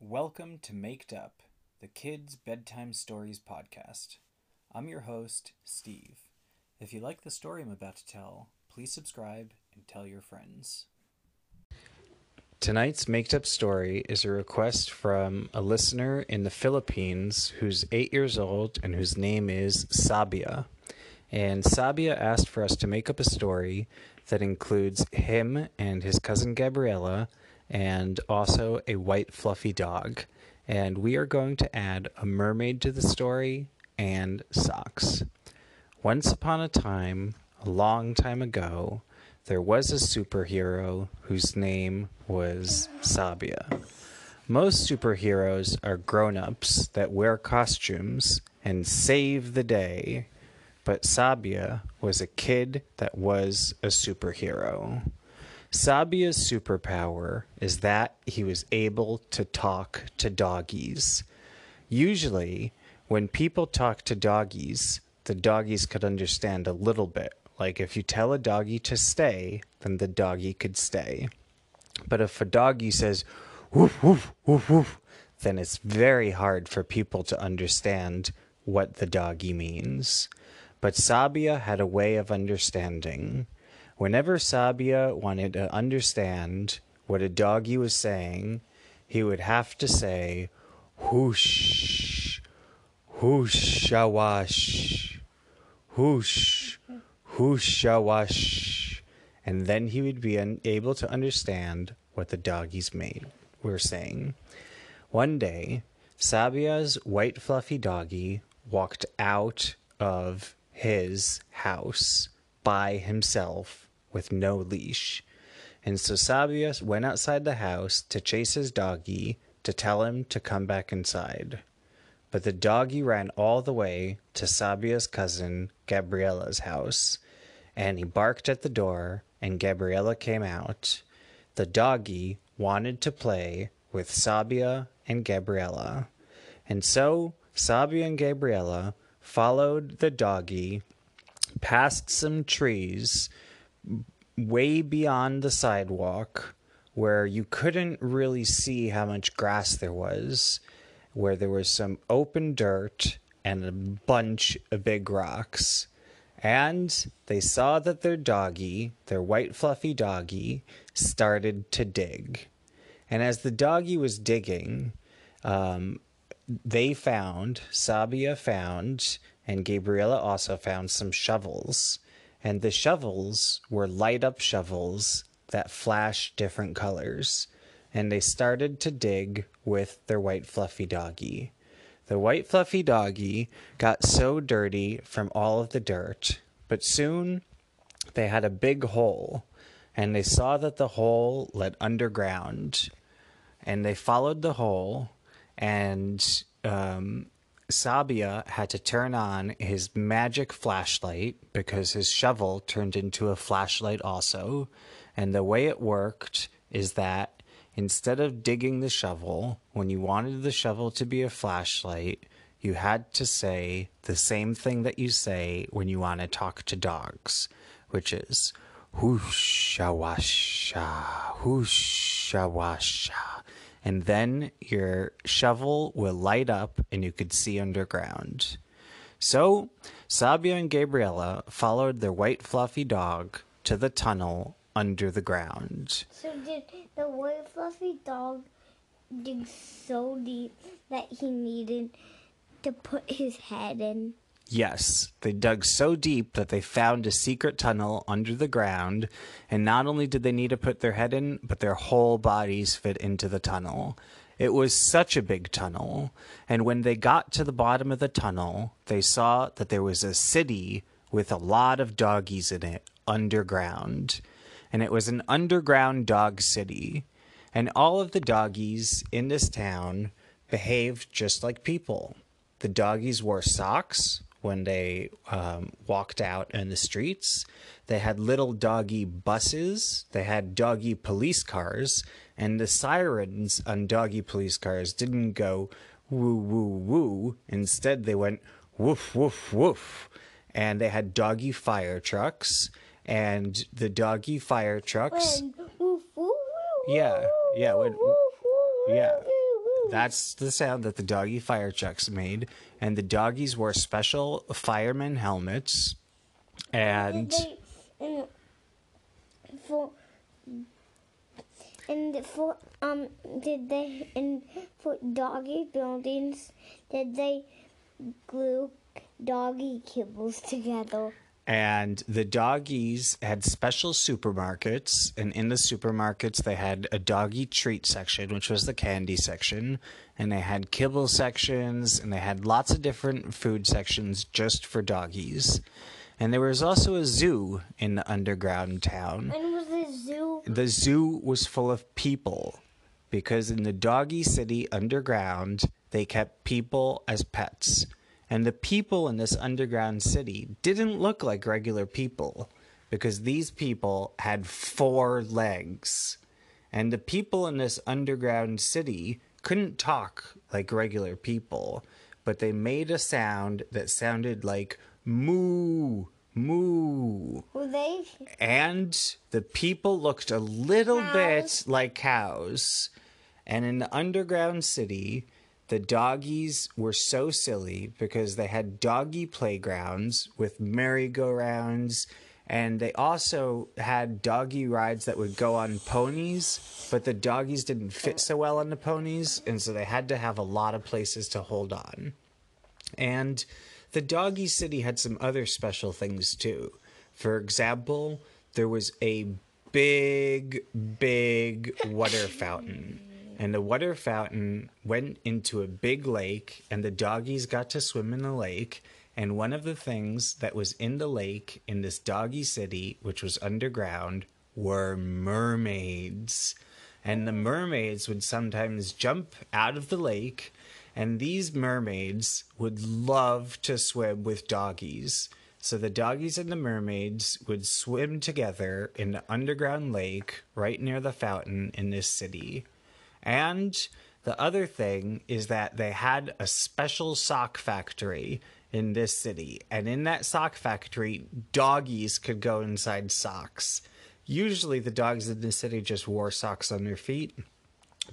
Welcome to Maked Up, the Kids Bedtime Stories podcast. I'm your host, Steve. If you like the story I'm about to tell, please subscribe and tell your friends. Tonight's Maked Up story is a request from a listener in the Philippines who's eight years old and whose name is Sabia. And Sabia asked for us to make up a story that includes him and his cousin Gabriella and also a white fluffy dog. And we are going to add a mermaid to the story and socks. Once upon a time, a long time ago, there was a superhero whose name was Sabia. Most superheroes are grown ups that wear costumes and save the day, but Sabia was a kid that was a superhero. Sabia's superpower is that he was able to talk to doggies. Usually, when people talk to doggies, the doggies could understand a little bit. Like if you tell a doggy to stay, then the doggy could stay. But if a doggy says, woof, woof, woof, woof, then it's very hard for people to understand what the doggy means. But Sabia had a way of understanding. Whenever Sabia wanted to understand what a doggy was saying, he would have to say, whoosh, whooshawash, whoosh, whooshawash. And then he would be able to understand what the doggies made were saying. One day, Sabia's white fluffy doggy walked out of his house by himself with no leash. And so Sabia went outside the house to chase his doggy to tell him to come back inside. But the doggy ran all the way to Sabia's cousin Gabriella's house, and he barked at the door, and Gabriella came out. The doggy wanted to play with Sabia and Gabriella. And so Sabia and Gabriella followed the doggy past some trees way beyond the sidewalk where you couldn't really see how much grass there was, where there was some open dirt and a bunch of big rocks. And they saw that their doggy, their white fluffy doggy, started to dig. And as the doggy was digging, um, they found, Sabia found, and Gabriella also found some shovels. And the shovels were light up shovels that flashed different colors. And they started to dig with their white fluffy doggy. The white fluffy doggy got so dirty from all of the dirt, but soon they had a big hole, and they saw that the hole led underground. And they followed the hole, and um, Sabia had to turn on his magic flashlight because his shovel turned into a flashlight also. And the way it worked is that instead of digging the shovel, when you wanted the shovel to be a flashlight, you had to say the same thing that you say when you want to talk to dogs, which is whoosha washa, whoosha washa and then your shovel will light up and you could see underground. So, Sabia and Gabriella followed their white fluffy dog to the tunnel under the ground. So did the white fluffy dog dig so deep that he needed to put his head in? Yes, they dug so deep that they found a secret tunnel under the ground, and not only did they need to put their head in, but their whole bodies fit into the tunnel. It was such a big tunnel, and when they got to the bottom of the tunnel, they saw that there was a city with a lot of doggies in it underground. And it was an underground dog city. And all of the doggies in this town behaved just like people. The doggies wore socks, when they um, walked out in the streets. They had little doggy buses, they had doggy police cars, and the sirens on doggy police cars didn't go woo woo woo. Instead, they went woof woof woof. And they had doggy fire trucks, and the doggy fire trucks. When, woof, woo, woo, Yeah, yeah, yeah. That's the sound that the doggy fire trucks made. And the doggies wore special fireman helmets. And Did they, and for and for um did they and for doggy buildings did they glue doggy kibbles together? And the doggies had special supermarkets and in the supermarkets they had a doggy treat section which was the candy section and they had kibble sections and they had lots of different food sections just for doggies. And there was also a zoo in the underground town. And was the zoo the zoo was full of people because in the doggy city underground they kept people as pets and the people in this underground city didn't look like regular people because these people had four legs and the people in this underground city couldn't talk like regular people but they made a sound that sounded like moo moo were they and the people looked a little Cows. bit like cows. And in the underground city, the doggies were so silly because they had doggy playgrounds with merry-go-rounds and they also had doggy rides that would go on ponies, but the doggies didn't fit so well on the ponies, and so they had to have a lot of places to hold on. And the doggy city had some other special things too. For example, there was a big, big water fountain. And the water fountain went into a big lake, and the doggies got to swim in the lake. And one of the things that was in the lake in this doggy city, which was underground, were mermaids. And the mermaids would sometimes jump out of the lake, and these mermaids would love to swim with doggies. So the doggies and the mermaids would swim together in the underground lake right near the fountain in this city. And the other thing is that they had a special sock factory in this city. And in that sock factory, doggies could go inside socks. Usually the dogs in the city just wore socks on their feet.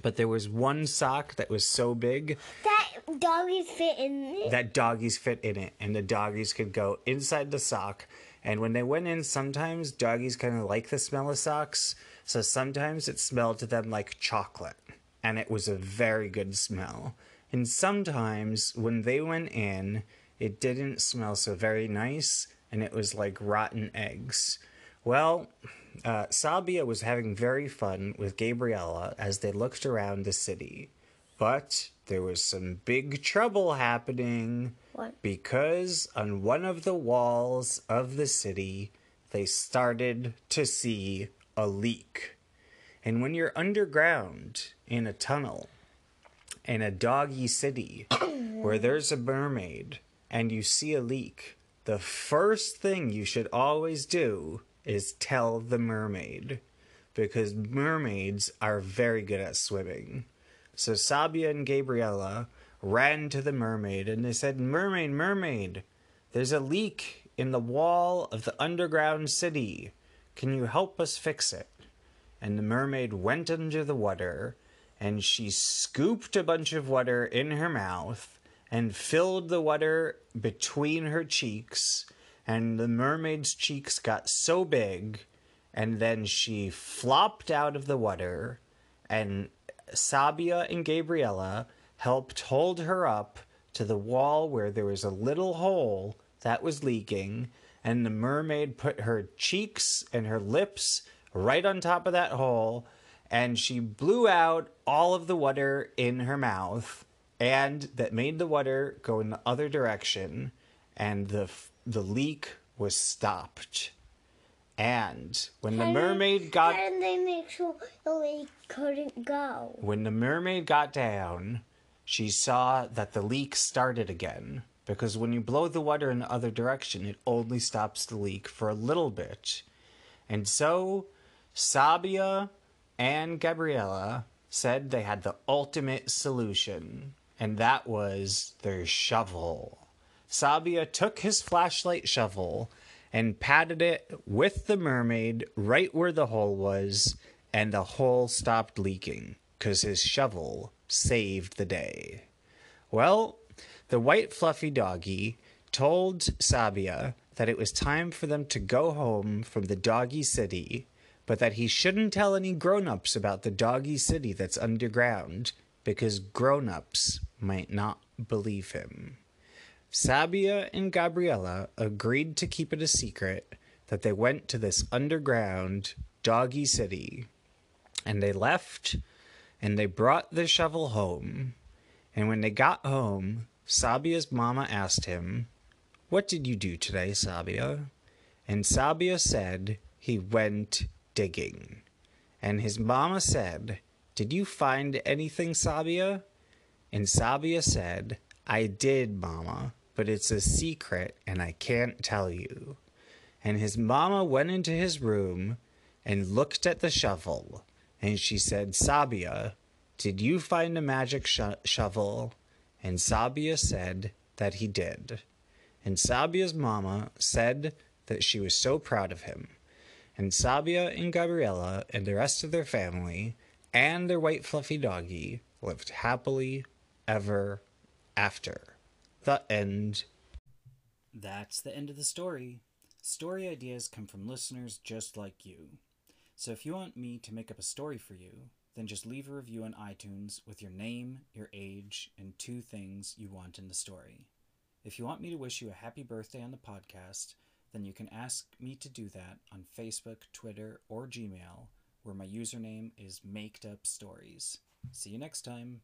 But there was one sock that was so big that doggies fit in it? that doggies fit in it, and the doggies could go inside the sock. And when they went in, sometimes doggies kind of like the smell of socks, so sometimes it smelled to them like chocolate, and it was a very good smell. And sometimes when they went in, it didn't smell so very nice, and it was like rotten eggs. Well, uh, Sabia was having very fun with Gabriella as they looked around the city. But there was some big trouble happening What? because on one of the walls of the city, they started to see a leak. And when you're underground in a tunnel in a doggy city where there's a mermaid and you see a leak, the first thing you should always do is tell the mermaid because mermaids are very good at swimming. So Sabia and Gabriella ran to the mermaid and they said, Mermaid, mermaid, there's a leak in the wall of the underground city. Can you help us fix it? And the mermaid went under the water and she scooped a bunch of water in her mouth and filled the water between her cheeks. And the mermaid's cheeks got so big, and then she flopped out of the water, and Sabia and Gabriella helped hold her up to the wall where there was a little hole that was leaking, and the mermaid put her cheeks and her lips right on top of that hole, and she blew out all of the water in her mouth, and that made the water go in the other direction, and the the leak was stopped. And when the mermaid got did they make sure the leak couldn't go? when the mermaid got down, she saw that the leak started again. Because when you blow the water in the other direction, it only stops the leak for a little bit. And so, Sabia and Gabriella said they had the ultimate solution, and that was their shovel. Sabia took his flashlight shovel and patted it with the mermaid right where the hole was, and the hole stopped leaking because his shovel saved the day. Well, the white fluffy doggy told Sabia that it was time for them to go home from the doggy city, but that he shouldn't tell any grown ups about the doggy city that's underground because grown ups might not believe him. Sabia and Gabriella agreed to keep it a secret that they went to this underground doggy city. And they left and they brought the shovel home. And when they got home, Sabia's mama asked him, What did you do today, Sabia? And Sabia said he went digging. And his mama said, Did you find anything, Sabia? And Sabia said, I did, mama, but it's a secret and I can't tell you. And his mama went into his room and looked at the shovel. And she said, Sabia, did you find a magic sho- shovel? And Sabia said that he did. And Sabia's mama said that she was so proud of him. And Sabia and Gabriella and the rest of their family and their white fluffy doggy lived happily ever after. The end. That's the end of the story. Story ideas come from listeners just like you. So if you want me to make up a story for you, then just leave a review on iTunes with your name, your age, and two things you want in the story. If you want me to wish you a happy birthday on the podcast, then you can ask me to do that on Facebook, Twitter, or Gmail, where my username is Makedupstories. See you next time.